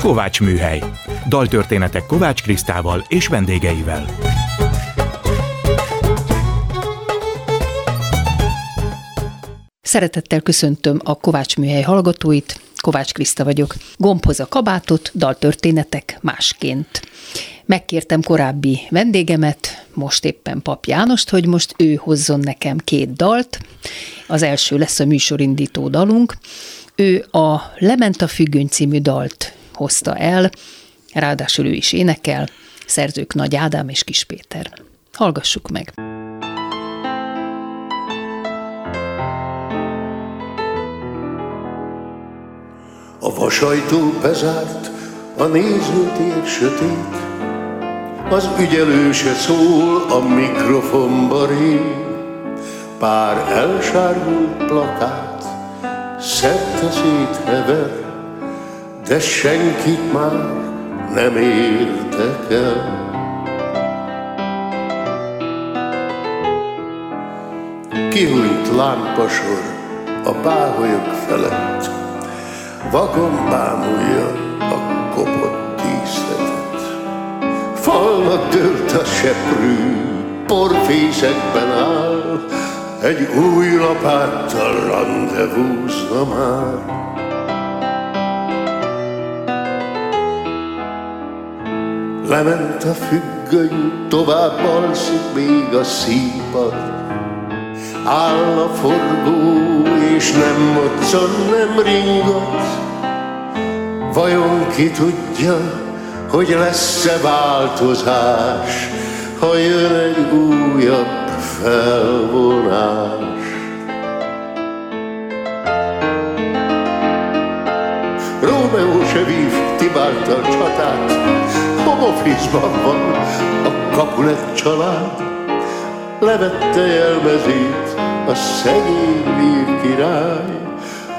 Kovács Műhely. Daltörténetek Kovács Krisztával és vendégeivel. Szeretettel köszöntöm a Kovács Műhely hallgatóit, Kovács Kriszta vagyok. Gombhoz a kabátot, daltörténetek másként. Megkértem korábbi vendégemet, most éppen Pap Jánost, hogy most ő hozzon nekem két dalt. Az első lesz a műsorindító dalunk. Ő a Lement a függöny című dalt hozta el, ráadásul ő is énekel, szerzők Nagy Ádám és Kis Péter. Hallgassuk meg! A vasajtó bezárt, a nézőtér sötét, az ügyelő szól, a mikrofonba rég. Pár elsárgult plakát, szerte széthever, de senkit már nem érdekel. Kihújt lámpasor a páholyok felett, vakon bámulja a kopott díszletet. Falnak dőlt a seprű, porfészekben áll, egy új lapáttal rendezvúzna már. Lement a függöny, tovább alszik még a színpad. Áll a forgó, és nem moccan, nem ringat. Vajon ki tudja, hogy lesz-e változás, ha jön egy újabb felvonás? Rómeó se vív Tibáltal csatát, home office-ban van a Capulet család. Levette jelmezét a szegény lír király,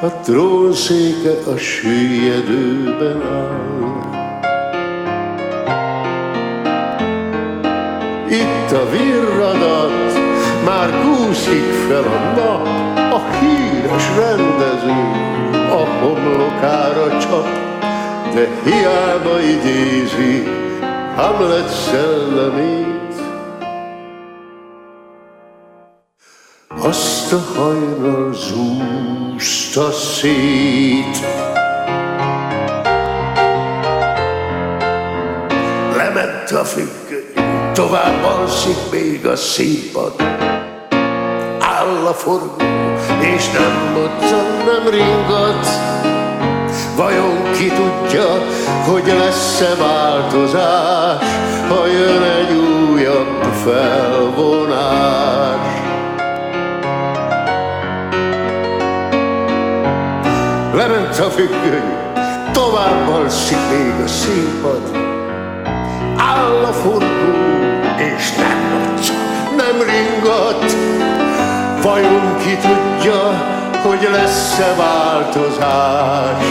a trónszéke a süllyedőben áll. Itt a virradat, már kúszik fel a nap, a híres rendező a homlokára csap, de hiába idézi Hamlet szellemét. Azt a hajnal zúzta szét. Lement a függöny, tovább alszik még a színpad. Áll a forgó, és nem moccan, nem ringat. Vajon ki tudja, hogy lesz-e változás, ha jön egy újabb felvonás? Lement a függöny, tovább alszik még a színpad. Áll a forgó, és nem moccan, nem ringat. Vajon ki tudja, hogy lesz-e változás,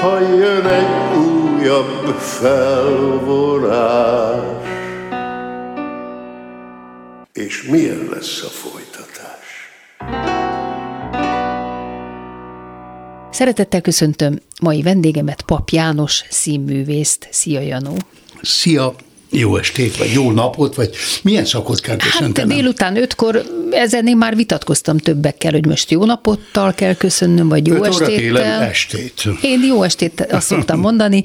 ha jön egy újabb felvonás? És milyen lesz a folytatás? Szeretettel köszöntöm mai vendégemet, Pap János színművészt. Szia, Janó! Szia! Jó estét, vagy jó napot, vagy milyen szakot kell Hát köszöntenem? délután ötkor, ezen én már vitatkoztam többekkel, hogy most jó napottal kell köszönnöm, vagy jó télen estét. Én jó estét, azt szoktam mondani,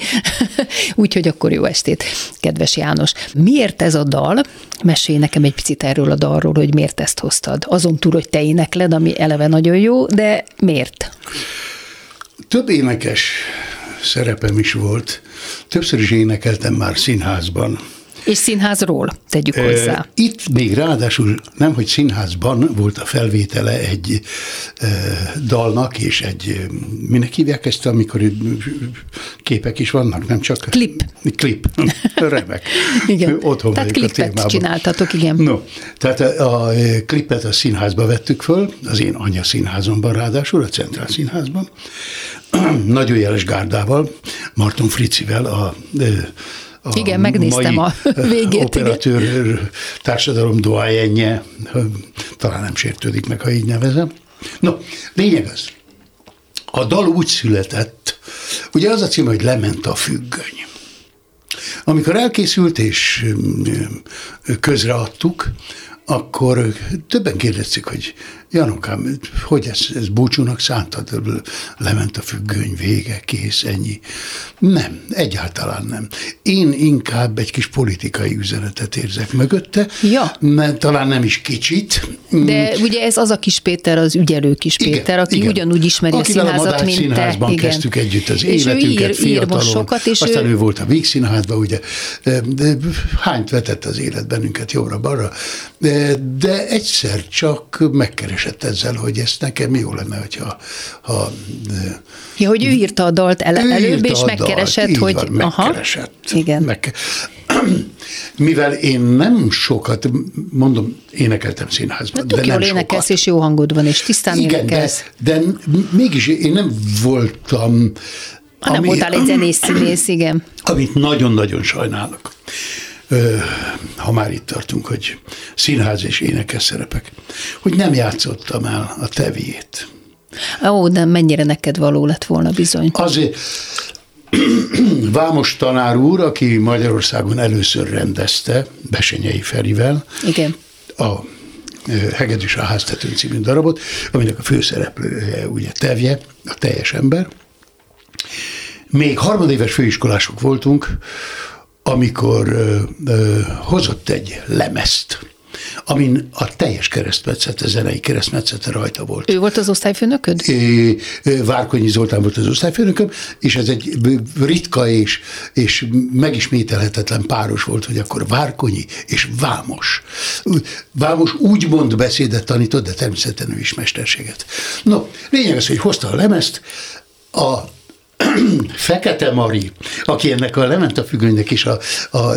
úgyhogy akkor jó estét, kedves János. Miért ez a dal? Mesélj nekem egy picit erről a dalról, hogy miért ezt hoztad. Azon túl, hogy te énekled, ami eleve nagyon jó, de miért? Több énekes szerepem is volt. Többször is énekeltem már színházban. És színházról, tegyük hozzá. Itt még ráadásul nem, hogy színházban volt a felvétele egy dalnak, és egy, minek hívják ezt, amikor képek is vannak, nem csak... Klip. Klip. Remek. Igen. Otthon Tehát a klipet témában. csináltatok, igen. No, tehát a, a klipet a színházba vettük föl, az én anya színházomban ráadásul, a Centrál Színházban, nagyon jeles gárdával, Marton Fricivel, a, a Igen, megnéztem mai a végét, igen. Operatőr társadalom doájenje, talán nem sértődik meg, ha így nevezem. No, lényeg az, a dal úgy született, Ugye az a cím, hogy lement a függöny. Amikor elkészült és közreadtuk, akkor többen kérdezték, hogy Janokám, hogy ez, ez búcsúnak szántad? Lement a függöny, vége, kész, ennyi. Nem, egyáltalán nem. Én inkább egy kis politikai üzenetet érzek mögötte, ja. mert talán nem is kicsit. De ugye ez az a kis Péter, az ügyelő kis Péter, igen, aki igen. ugyanúgy ismeri Akivel a színházat, a mint színházban te. Igen. kezdtük együtt az és életünket, ír, fiatalon. Ír sokat, és aztán ő... ő volt a Víg Színházban, ugye, de, de, hányt vetett az élet bennünket jobbra-balra, de, de egyszer csak megkeresett ezzel, hogy ezt nekem jó lenne, hogyha ha, Ja, hogy ő írta a dalt el, ő előbb, és megkeresett, dalt, hogy... Van, megkeresett. Aha, igen. Meg, mivel én nem sokat, mondom, énekeltem színházban, de, de nem jól énekelsz, sokat. és jó hangod van, és tisztán Igen, de, énekelsz. de mégis én nem voltam... Ha nem voltál egy zenész színész, igen. Amit nagyon-nagyon sajnálok. Ha már itt tartunk, hogy színház és énekes szerepek, hogy nem játszottam el a teviét. Ó, de mennyire neked való lett volna bizony. Azért Vámos tanár úr, aki Magyarországon először rendezte, Besenyei Ferivel, Igen. a Hegedűs a háztetőn című darabot, aminek a főszereplője ugye Tevje, a teljes ember. Még harmadéves főiskolások voltunk, amikor ö, ö, hozott egy lemezt, amin a teljes keresztmetszete, zenei keresztmetszete rajta volt. Ő volt az osztályfőnököd? É, Várkonyi Zoltán volt az osztályfőnököm, és ez egy ritka és, és megismételhetetlen páros volt, hogy akkor Várkonyi és Vámos. Vámos úgy mond beszédet tanított, de természetesen ő is mesterséget. No, lényeg az, hogy hozta a lemezt, a Fekete Mari, aki ennek a lement a függönynek is a, a,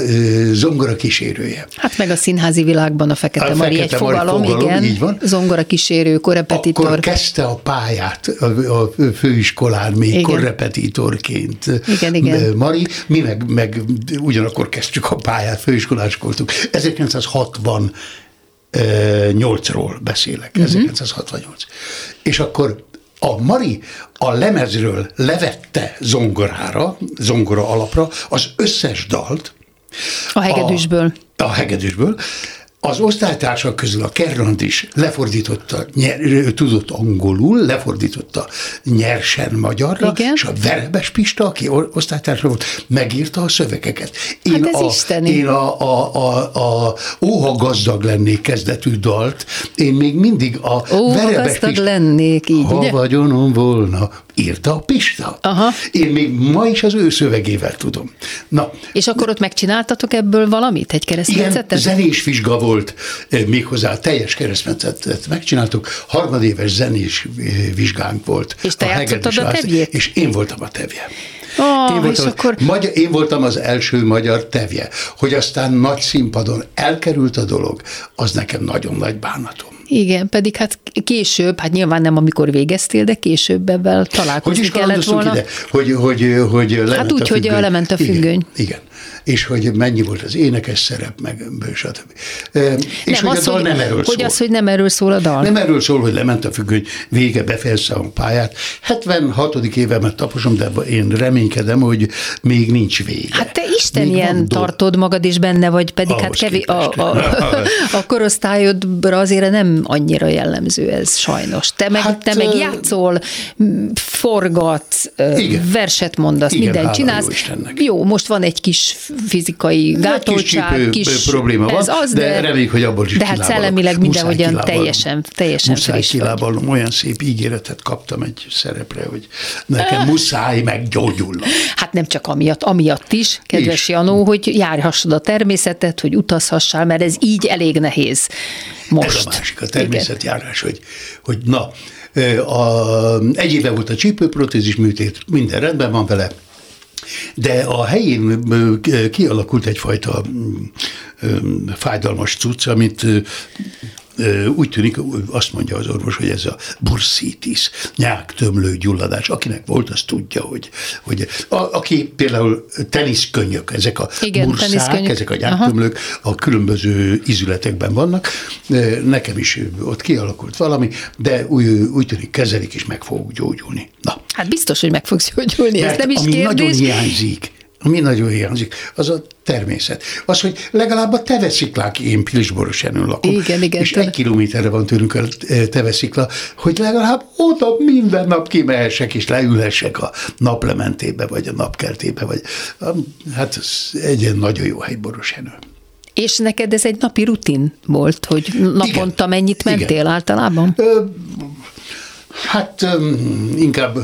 zongora kísérője. Hát meg a színházi világban a Fekete, A Mari Fekete egy Mari fogalom, fogalom, igen. így van. Zongora kísérő, korepetitor. Akkor kezdte a pályát a, a főiskolán még Igen. korrepetitorként. Igen, igen. Mari, mi meg, meg ugyanakkor kezdtük a pályát, főiskolások voltunk. 1968-ról beszélek, Mhm. uh-huh. 1968. És akkor a Mari a lemezről levette zongorára, zongora alapra az összes dalt, A hegedűsből. a, a hegedűsből. Az osztálytársak közül a Kerrand is lefordította, nyer, tudott angolul, lefordította nyersen magyarra, Igen. és a Verebes Pista, aki osztálytársa volt, megírta a szövegeket. Én Hát ez a, isteni. Én a, a, a, a Óha gazdag lennék kezdetű dalt, én még mindig a Ó, Verebes Pista, lennék, így, ha ugye? vagyonom volna, írta a Pista. Aha. Én még ma is az ő szövegével tudom. Na, És akkor ott megcsináltatok ebből valamit? Egy igen, keresztmetszetet? zenés vizsga volt, eh, méghozzá teljes keresztmetszetet megcsináltuk, harmadéves zenés eh, vizsgánk volt. És te játszottad Hegedűs a tevjét? És én voltam a tevje. Ó, én, voltam, és akkor- magyar, én voltam az első magyar tevje. Hogy aztán nagy színpadon elkerült a dolog, az nekem nagyon nagy bánatom. Igen, pedig hát később, hát nyilván nem amikor végeztél, de később ebben Hogy találkozni is kellett volna. ide? Hogy, hogy, hogy lement Hát úgy, a hogy függöny. lement a függöny. Igen, igen. És hogy mennyi volt az énekes szerep, meg stb. És hogy a dal nem erről hogy szól. az, hogy nem erről szól a dal. Nem erről szól, hogy lement a függöny, vége, befejezte a pályát. 76. évemet taposom, de én reménykedem, hogy még nincs vége. Hát te Isten Még ilyen tartod magad, és benne vagy, pedig hát Ahhoz kevés, a, képest. a, a korosztályodra azért nem annyira jellemző ez sajnos. Te meg, Hát, te meg játszol, forgatsz, ö, Igen. verset mondasz, Igen, mindent csinálsz. jó. Jó, most van egy kis fizikai Egy gátoltság, csípő kis probléma van, ez az, de, reméljük, hogy abból is De hát szellemileg mindenhogyan teljesen, teljesen Muszáj kilábalnom, olyan szép ígéretet kaptam egy szerepre, hogy nekem muszáj meggyógyulnom. Hát nem csak amiatt, amiatt is, kedves Is. Janó, hogy járhassad a természetet, hogy utazhassál, mert ez így elég nehéz most. Ez a másik, természetjárás, hogy, hogy na, a, egy éve volt a csípőprotézis műtét, minden rendben van vele, de a helyén kialakult egyfajta mm, fájdalmas cucc, amit úgy tűnik, azt mondja az orvos, hogy ez a bursitis, nyáktömlő gyulladás. Akinek volt, az tudja, hogy, hogy a, aki például teniszkönyök, ezek a Igen, burszák, teniszkönyök. ezek a nyáktömlők a különböző ízületekben vannak. Nekem is ott kialakult valami, de úgy, úgy tűnik kezelik, és meg fogok gyógyulni. Na, Hát biztos, hogy meg fogsz gyógyulni, ez nem is ami nagyon kérdés. hiányzik, ami nagyon hiányzik, az a természet. Az, hogy legalább a tevesziklák, én Pilisborosenön lakom, Igen, igen, és tele- egy kilométerre van tőlünk a eh, teveszikla, hogy legalább oda minden nap kimehessek, és leülhessek a naplementébe, vagy a napkertébe, vagy hát ez egy ilyen nagyon jó hely Borosenő. És neked ez egy napi rutin volt, hogy naponta Igen. mennyit Igen. mentél általában? Ö, Hát inkább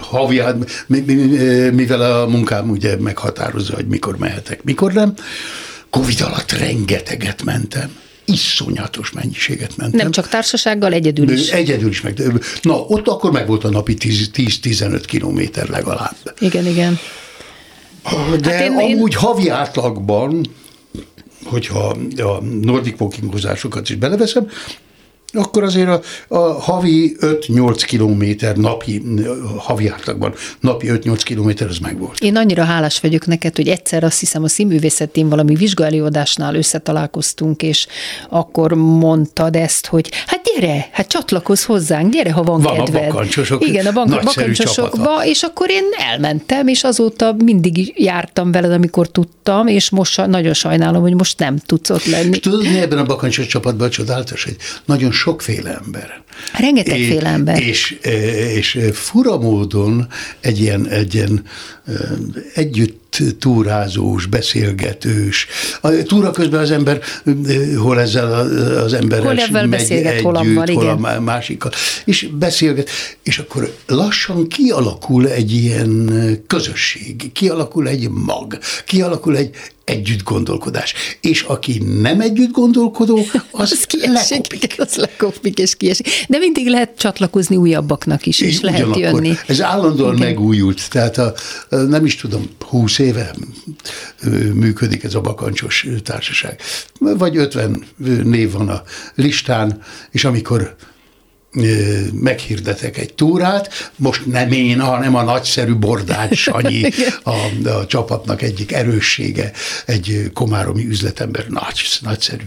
havi, mi- mivel a munkám ugye meghatározza, hogy mikor mehetek, mikor nem. Covid alatt rengeteget mentem. Iszonyatos mennyiséget mentem. Nem csak társasággal, egyedül is. Egyedül is meg. Na, ott akkor meg volt a napi 10 10-15 kilométer legalább. Igen, igen. De Hát én- én, én- amúgy havi átlagban, hogyha a nordic walkingozásokat is beleveszem, akkor azért a, a havi 5-8 kilométer napi, havi átlagban napi 5-8 kilométer az megvolt. Én annyira hálás vagyok neked, hogy egyszer azt hiszem a színművészetén valami vizsgaelőadásnál összetalálkoztunk, és akkor mondtad ezt, hogy hát gyere, hát csatlakozz hozzánk, gyere, ha van, Van a kedved. bakancsosok Igen, a bank- bakancsosokba, csapata. és akkor én elmentem, és azóta mindig jártam veled, amikor tudtam, és most nagyon sajnálom, hogy most nem tudsz ott lenni. Tudod, mi ebben a bakancsos csapatban csodálatos, hogy nagyon sokféle ember. Rengetegféle É- ember. És, és fura módon egy ilyen, egy ilyen együtt túrázós, beszélgetős. A túra közben az ember, hol ezzel az ember Hol ebben beszélget, hol abban, hol a igen. másikkal, és beszélget, és akkor lassan kialakul egy ilyen közösség, kialakul egy mag, kialakul egy együtt gondolkodás. És aki nem együtt gondolkodó, az, Az kiesik, lekopik. az lekopik és kiesik. De mindig lehet csatlakozni újabbaknak is, és És lehet jönni. Ez állandóan Igen. megújult, tehát a, a, nem is tudom, húsz éve működik ez a bakancsos társaság. Vagy 50 név van a listán, és amikor meghirdetek egy túrát, most nem én, hanem a nagyszerű Bordács Sanyi, a, a csapatnak egyik erőssége, egy komáromi üzletember, nagy, nagyszerű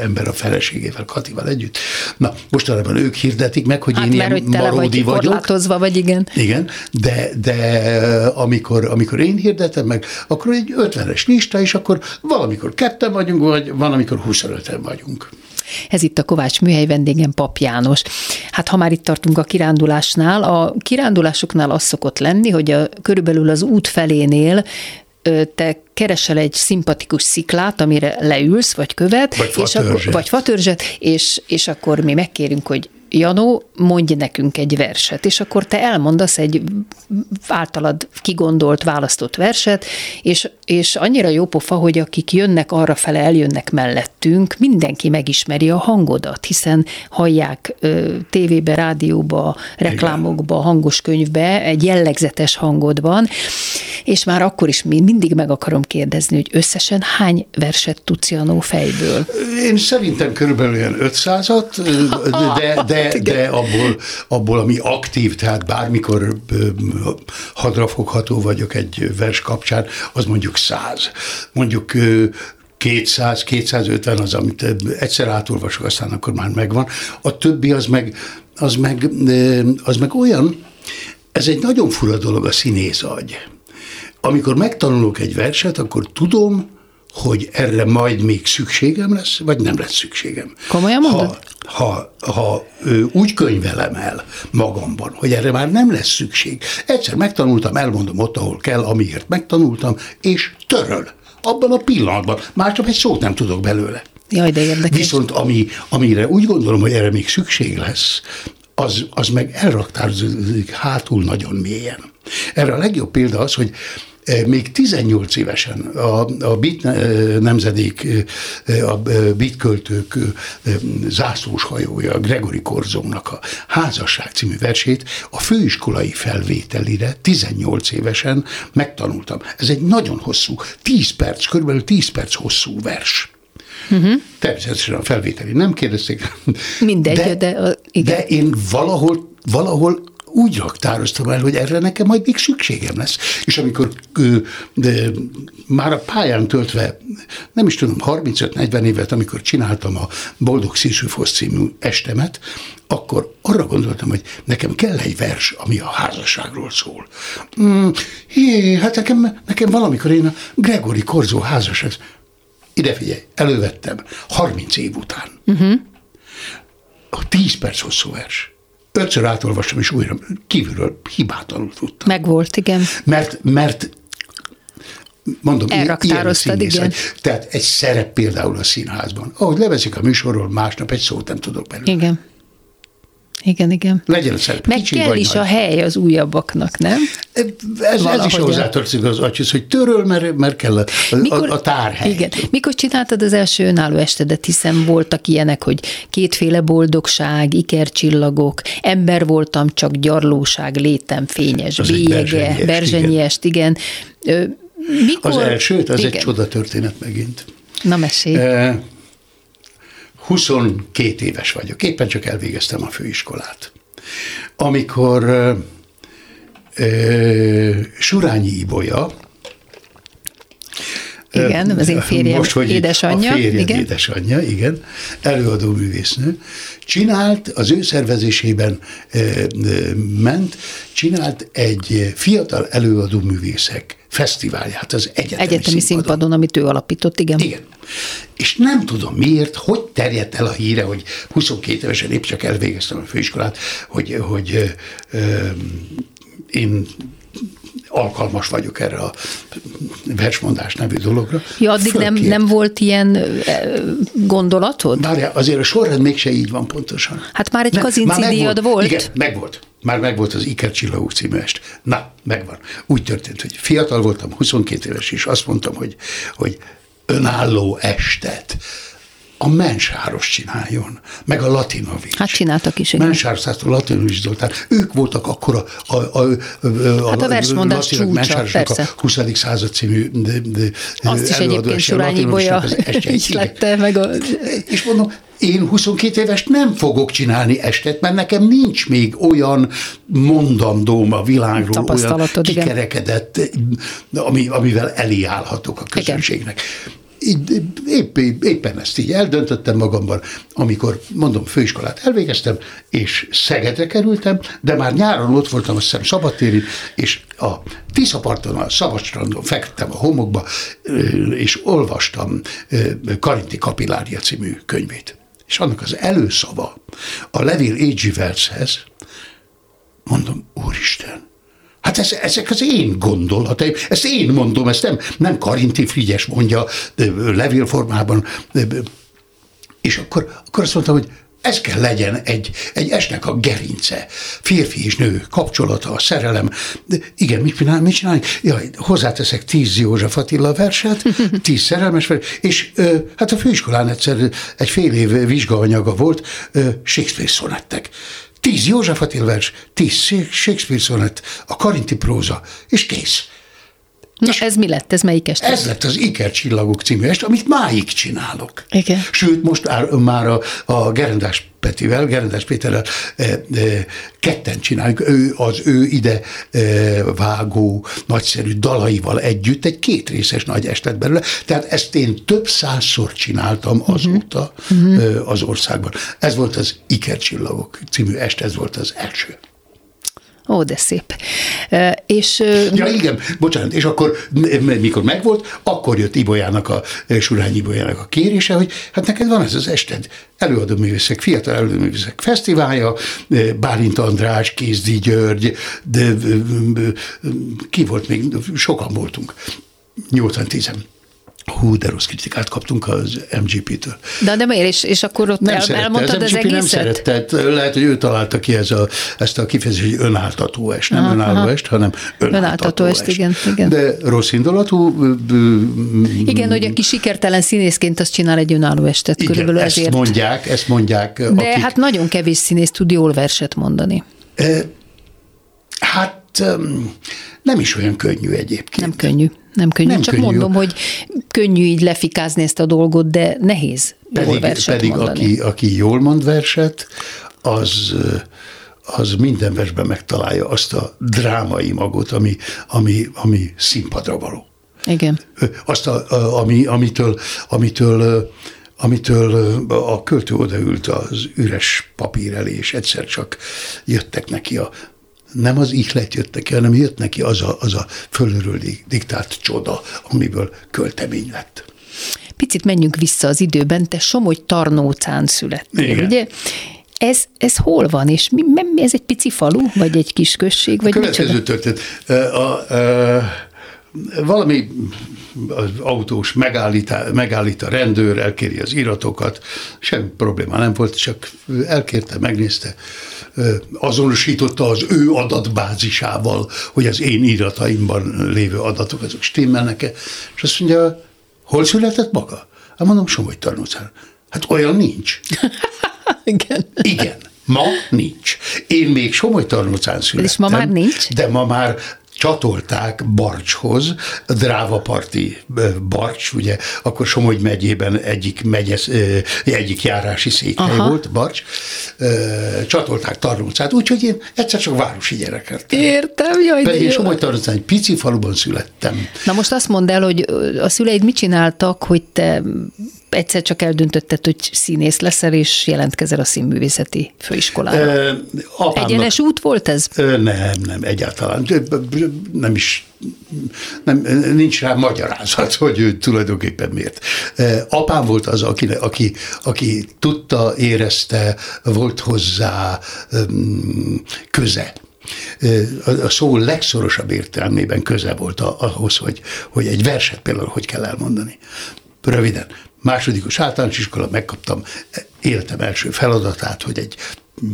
ember a feleségével, Katival együtt. Na, mostanában ők hirdetik meg, hogy Hát én mert ilyen hogy maródi vagy vagyok. vagy igen. Igen, de, de amikor, amikor én hirdetem meg, akkor egy 50-es lista, és akkor valamikor ketten vagyunk, vagy van, amikor 25-en vagyunk. Ez itt a Kovács műhely vendégem Pap János. Hát ha már itt tartunk a kirándulásnál, a kirándulásoknál az szokott lenni, hogy a, körülbelül az út felénél te keresel egy szimpatikus sziklát, amire leülsz, vagy követ, Vagy és akkor, fatörzset. vagy fatörzset, és, és akkor mi megkérünk, hogy Janó, mondj nekünk egy verset, és akkor te elmondasz egy általad kigondolt, választott verset, és, és annyira jó pofa, hogy akik jönnek arra fele, eljönnek mellettünk, mindenki megismeri a hangodat, hiszen hallják ö, tévébe, rádióba, reklámokba, hangos könyvbe, egy jellegzetes hangod van, és már akkor is mi- mindig meg akarom kérdezni, hogy összesen hány verset tudsz Janó fejből? Én szerintem körülbelül ilyen 500-at, de, de, de abból, abból, ami aktív, tehát bármikor hadrafogható vagyok egy vers kapcsán, az mondjuk 100. Mondjuk ö, 200, 250 az, amit egyszer átolvasok, aztán akkor már megvan. A többi az meg, az meg, az meg olyan, ez egy nagyon fura dolog a színész agy. Amikor megtanulok egy verset, akkor tudom, hogy erre majd még szükségem lesz, vagy nem lesz szükségem. Komolyan mondod? Ha, ha, ha ö, úgy könyvelem el magamban, hogy erre már nem lesz szükség. Egyszer megtanultam, elmondom ott, ahol kell, amiért megtanultam, és töröl. Abban a pillanatban. Csak egy szót nem tudok belőle. Jaj, de érdekes. Viszont ami, amire úgy gondolom, hogy erre még szükség lesz, az, az meg elraktározódik hátul nagyon mélyen. Erre a legjobb példa az, hogy még 18 évesen a, a bit eh, nemzedék, eh, a eh, bit költők zászlós hajója, Gregory Korzónak a Házasság című versét a főiskolai felvételire 18 évesen megtanultam. Ez egy nagyon hosszú, 10 perc, körülbelül 10 perc hosszú vers. Uh-huh. Természetesen a felvételi nem kérdezték. Mindegy, de, de, a, igen. de én valahol, valahol úgy raktároztam el, hogy erre nekem majd még szükségem lesz. És amikor de már a pályán töltve, nem is tudom, 35-40 évet, amikor csináltam a Boldog Szísűfosz című estemet, akkor arra gondoltam, hogy nekem kell egy vers, ami a házasságról szól. Mm, hé, hát nekem, nekem valamikor én a Gregory Korzó házasság, ide figyelj, elővettem, 30 év után. Uh-huh. A 10 perc hosszú vers ötször átolvastam, és újra kívülről hibátlanul tudtam. Megvolt, igen. Mert, mert mondom, Elraktároztad, igen. Tehát egy szerep például a színházban. Ahogy leveszik a műsorról, másnap egy szót nem tudok belőle. Igen. Igen, igen. Legyen szerep. Meg kicsi kell is nagy. a hely az újabbaknak, nem? Ez, ez is hozzátartozik az agyhoz, hogy töröl, mert, mert kell a, a, a tárhely. Igen. Mikor csináltad az első önálló estedet, hiszen voltak ilyenek, hogy kétféle boldogság, ikercsillagok, ember voltam, csak gyarlóság, létem fényes, Az bélyege, Berzsenyi est, berzsenyi est, igen. Ö, Mikor? Az elsőt, az igen. egy csoda történet megint. Na mesélj. Eh, 22 éves vagyok, éppen csak elvégeztem a főiskolát. Amikor eh, Surányi Ibolya, Igen, az én férjem édesanyja, A férjem igen. édesanyja, igen, előadó művésznő, csinált, az ő szervezésében ment, csinált egy fiatal előadó művészek fesztiválját az egyetemi, Egyetemi színpadon, amit ő alapított, igen. igen. És nem tudom miért, hogy terjedt el a híre, hogy 22 évesen épp csak elvégeztem a főiskolát, hogy, hogy ö, ö, én alkalmas vagyok erre a versmondás nevű dologra. Ja, addig nem, Fölkért. nem volt ilyen gondolatod? Várjál, azért a sorrend mégse így van pontosan. Hát már egy Ne, Kazinci már díjad volt? Igen, megvolt. Már megvolt az Iker Csillagok című est. Na, megvan. Úgy történt, hogy fiatal voltam, 22 éves, és azt mondtam, hogy, hogy önálló estet a Mensáros csináljon, meg a Latinovics. Hát csináltak is, igen. Mensárosztától Latinovics Zoltán. Ők voltak akkor a, a, a, a, Hát a versmondás csúcsa, Mensárosnak persze. a 20. század című Azt is egyébként Surányi Bolya. Igen. ihlette meg a... És mondom, én 22 éves nem fogok csinálni estet, mert nekem nincs még olyan mondandóm a világról, olyan igen. kikerekedett, ami, amivel elé állhatok a közönségnek. Épp, épp, éppen ezt így eldöntöttem magamban, amikor, mondom, főiskolát elvégeztem, és Szegedre kerültem, de már nyáron ott voltam, azt hiszem szabadtéri, és a Tiszaparton, a Szabadstrandon fektettem a homokba, és olvastam Karinti Kapillária című könyvét. És annak az előszava a Levél A.G. Wellshez, mondom, úristen, Hát ez, ezek az én gondolataim, ezt én mondom, ezt nem, nem Karinti Frigyes mondja levélformában, és akkor, akkor azt mondtam, hogy ez kell legyen egy, egy esnek a gerince. Férfi és nő kapcsolata, a szerelem. De igen, mit csinál, mit csinálni? Jaj, hozzáteszek tíz József Attila verset, tíz szerelmes verset, és ö, hát a főiskolán egyszer egy fél év vizsgaanyaga volt ö, Shakespeare szonettek. Tíz József Attila vers, tíz Shakespeare szonett, a Karinti próza, és kész. Na, ez mi lett? Ez melyik este? Ez lett az Iker Csillagok című est, amit máig csinálok. Igen. Sőt, most ár- már a, a Gerendás Petivel, Gerendás Péterrel e, e, ketten csináljuk, ő, az ő ide e, vágó, nagyszerű dalaival együtt egy kétrészes nagy estet belőle. Tehát ezt én több százszor csináltam azóta uh-huh. az országban. Ez volt az Iker Csillagok című est, ez volt az első. Ó, de szép. És Ja, igen, bocsánat, és akkor mikor megvolt, akkor jött Ibolyának, a Surányi Ibolyának a kérése, hogy hát neked van ez az ested, előadó művészek, fiatal előadó művészek fesztiválja, Bálint András, Kézdi György, de eh, eh, ki volt még, sokan voltunk, 80-10 Hú, de rossz kritikát kaptunk az MGP-től. de, de miért? És, és akkor ott Nem el, szerette, elmondtad az az MGP nem egészet? szerette, lehet, hogy ő találta ki ez a, ezt a kifejezést, hogy önáltató est, nem önálló est, hanem önáltató, Önáltató est, igen, igen. De rossz indulatú. Igen, hogy aki sikertelen színészként azt csinál egy önálló estet, igen, körülbelül ezt ezért. mondják, ezt mondják. De akik, hát nagyon kevés színész tud jól verset mondani. Hát öm, Nem is olyan könnyű egyébként. Nem könnyű. Nem könnyű. Nem Csak könnyű. mondom, hogy könnyű így lefikázni ezt a dolgot, de nehéz jól Pedig, verset pedig mondani. aki, aki jól mond verset, az, az minden versben megtalálja azt a drámai magot, ami, ami, ami színpadra való. Igen. Azt, a, ami, amitől, amitől, amitől a költő odaült az üres papír elé, és egyszer csak jöttek neki a nem az ihlet jött neki, hanem jött neki az a, az a fölülről di- diktált csoda, amiből költemény lett. Picit menjünk vissza az időben, te Somogy Tarnócán születtél, Igen. ugye? Ez, ez hol van, és mi, mi, ez egy pici falu, vagy egy kis község, vagy Következő micsoda? történet. Ö, A, a, valami az autós megállít, megállít a rendőr, elkéri az iratokat, semmi probléma nem volt, csak elkérte, megnézte, azonosította az ő adatbázisával, hogy az én irataimban lévő adatok azok stimmelnek-e, és azt mondja, hol született maga? Hát mondom, Somogy Tarnócán. Hát olyan nincs. Igen. Igen, ma nincs. Én még Somogy Tarnócán születtem. És ma már nincs? De ma már csatolták Barcshoz, Drávaparti Barcs, ugye, akkor Somogy megyében egyik, megyesz, ö, egyik járási székhely Aha. volt, Barcs, csatolták Tarnócát, úgyhogy én egyszer csak városi gyerek lettem. Értem, jaj, Pedig én. Somogy Tarnócán egy pici faluban születtem. Na most azt mondd el, hogy a szüleid mit csináltak, hogy te egyszer csak eldöntötted, hogy színész leszel, és jelentkezel a színművészeti főiskolára. Ö, apámnak- Egyenes út volt ez? Ö, Nem, nem, egyáltalán. Nem is, nem, nincs rá magyarázat, hogy ő tulajdonképpen miért. Apám volt az, aki, aki, aki tudta, érezte, volt hozzá köze. A szó legszorosabb értelmében köze volt ahhoz, hogy, hogy egy verset például hogy kell elmondani. Röviden, másodikos általános iskola, megkaptam életem első feladatát, hogy egy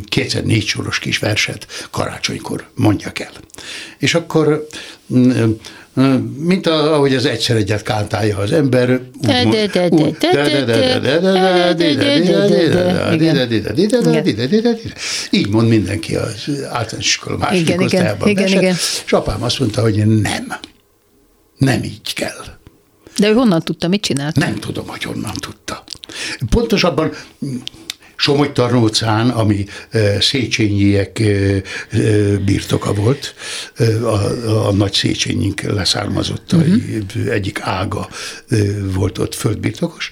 kétszer négy soros kis verset karácsonykor mondjak el. És akkor mint a, ahogy az egyszer egyet kántálja az ember, így mond mindenki az általános iskola második osztályában. És apám azt mondta, hogy nem, nem így kell de ő honnan tudta, mit csinált? Nem tudom, hogy honnan tudta. Pontosabban mm, Somogy Tarnócán, ami Széchenyiek birtoka volt, a, a nagy Széchenyink leszármazottai uh-huh. egyik ága volt ott földbirtokos.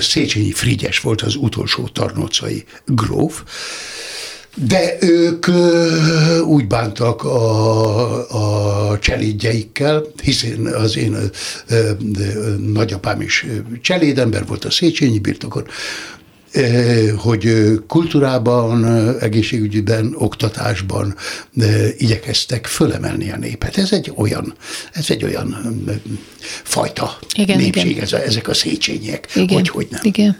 Széchenyi Frigyes volt az utolsó tarnócai gróf, de ők ö, úgy bántak a, a cselédjeikkel, hiszen az én ö, ö, nagyapám is cselédember volt a Széchenyi birtokon, hogy kultúrában, egészségügyben, oktatásban igyekeztek fölemelni a népet. Ez egy olyan, ez egy olyan fajta Igen, népség, igen. Ez a, ezek a széchenyek, Igen. hogy, hogy nem Igen.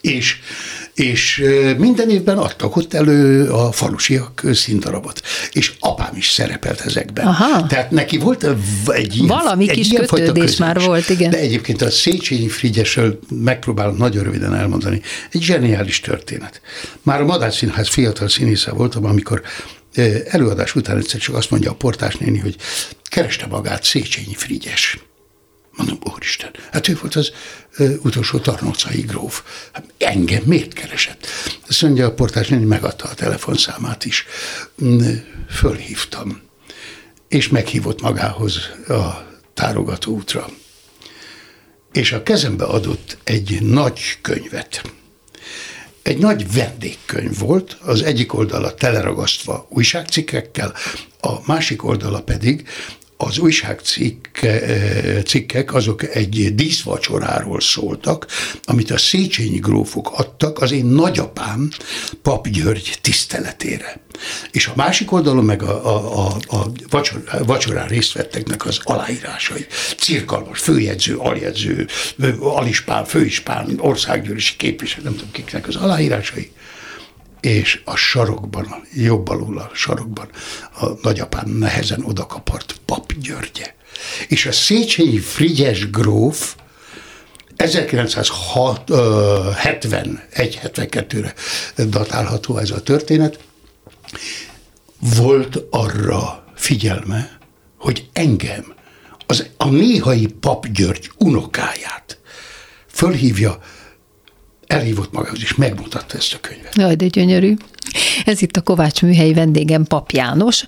és, és minden évben adtak ott elő a falusiak színdarabot. És apám is szerepelt ezekben. Aha. Tehát neki volt egy ilyen, Valami egy kis ilyenfajta kötődés közös. már volt, igen. De egyébként a Széchenyi Frigyesről megpróbálom nagyon röviden elmondani. Egy zseniális történet. Már a Madách Színház fiatal színésze voltam, amikor előadás után egyszer csak azt mondja a portás néni, hogy kereste magát Széchenyi Frigyes. Mondom, úristen, hát ő volt az ö, utolsó tarnócai gróf. Hát engem miért keresett? Azt mondja, a portás néni megadta a telefonszámát is. Mm, Fölhívtam, és meghívott magához a tárogató útra. És a kezembe adott egy nagy könyvet. Egy nagy vendégkönyv volt, az egyik oldala teleragasztva újságcikkekkel, a másik oldala pedig az újságcikkek azok egy díszvacsoráról szóltak, amit a Széchenyi grófok adtak az én nagyapám Pap György tiszteletére. És a másik oldalon meg a, a, a, a vacsor, vacsorán részt vetteknek az aláírásai. Cirkalmas, főjegyző, aljegyző, alispán, főispán, országgyűlési képviselő, nem tudom kiknek az aláírásai és a sarokban, a jobb alul a sarokban a nagyapám nehezen odakapart Pap Györgye. És a Széchenyi Frigyes gróf 1971-72-re datálható ez a történet, volt arra figyelme, hogy engem, az, a néhai pap György unokáját fölhívja, elhívott magához, és megmutatta ezt a könyvet. Jaj, de gyönyörű. Ez itt a Kovács műhelyi vendégem Pap János,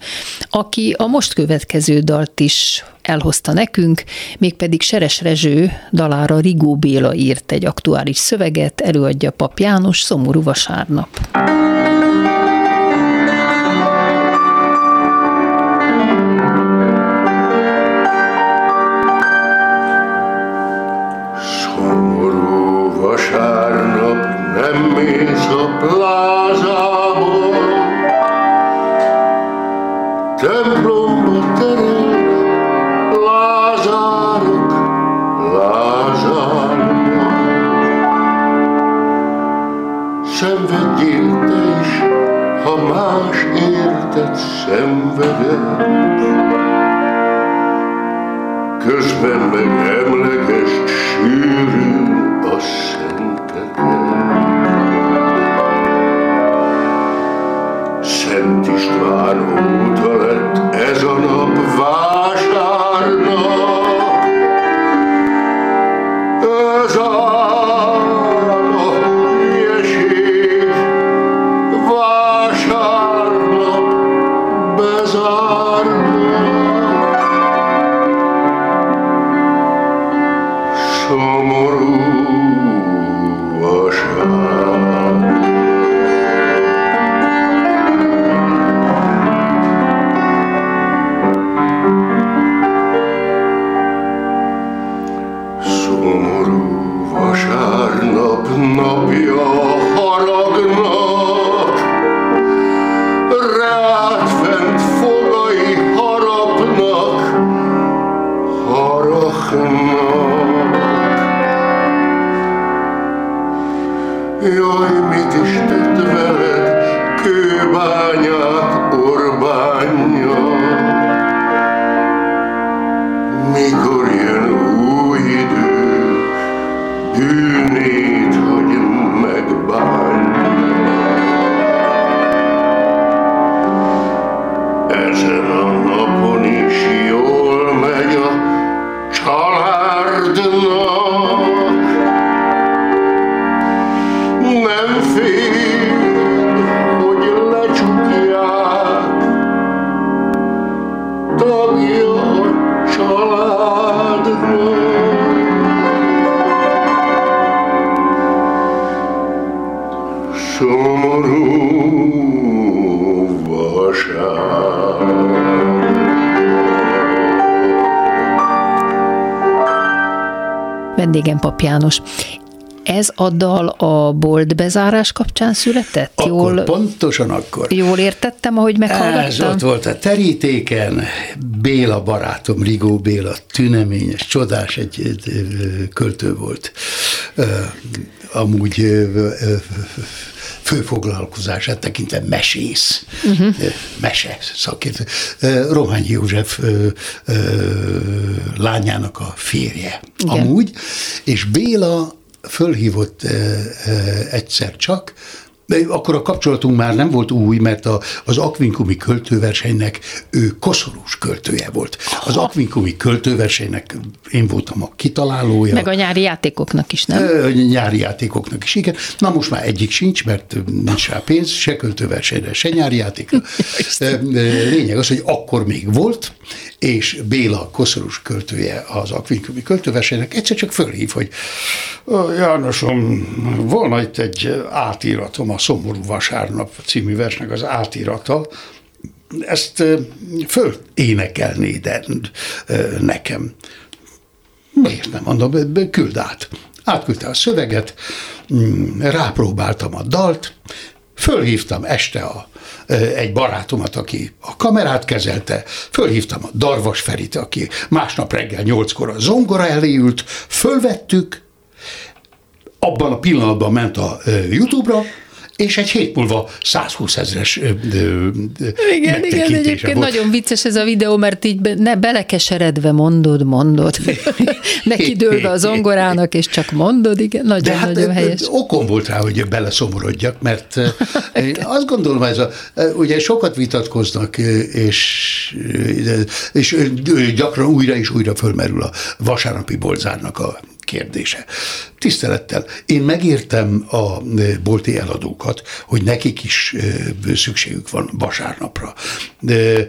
aki a most következő dalt is elhozta nekünk, mégpedig Seres Rezső dalára Rigó Béla írt egy aktuális szöveget, előadja Pap János, Szomorú vasárnap. más érted szenvedett. Közben meg emlegest sűrű a szenteket. Szent István vendégem Pap János. Ez a dal a bolt bezárás kapcsán született? Akkor, jól, pontosan akkor. Jól értettem, ahogy meghallgattam? Ez ott volt a terítéken, Béla barátom, Rigó Béla, tüneményes, csodás egy, egy költő volt. Amúgy főfoglalkozását tekintve mesész, uh-huh. mese szakértő. Rohány József lányának a férje. Igen. Amúgy, és Béla fölhívott egyszer csak, akkor a kapcsolatunk már nem volt új, mert a, az Akvinkumi költőversenynek ő koszorús költője volt. Az Akvinkumi költőversenynek én voltam a kitalálója. Meg a nyári játékoknak is, nem? Ö, nyári játékoknak is, igen. Na most már egyik sincs, mert nincs rá pénz, se költőversenyre, se nyári játékra. Lényeg az, hogy akkor még volt, és Béla koszorús költője az Akvinkumi költőversenynek egyszer csak fölhív, hogy Jánosom, volna itt egy átiratom, a Szomorú Vasárnap című versnek az átirata, ezt föl énekelnéd nekem. Miért nem mondom, küld át. Átküldte a szöveget, mm, rápróbáltam a dalt, fölhívtam este a, egy barátomat, aki a kamerát kezelte, fölhívtam a Darvas Ferit, aki másnap reggel nyolckor a zongora elé ült, fölvettük, abban a pillanatban ment a YouTube-ra, és egy hét múlva 120 ezres Igen, igen, egyébként volt. nagyon vicces ez a videó, mert így be, ne, belekeseredve mondod, mondod, neki dőlve az zongorának, és csak mondod, igen, nagyon, hát, nagyon helyes. Okom volt rá, hogy beleszomorodjak, mert én azt gondolom, ez a, ugye sokat vitatkoznak, és, és gyakran újra és újra fölmerül a vasárnapi bolzárnak a kérdése. Tisztelettel, én megértem a bolti eladókat, hogy nekik is szükségük van vasárnapra. De,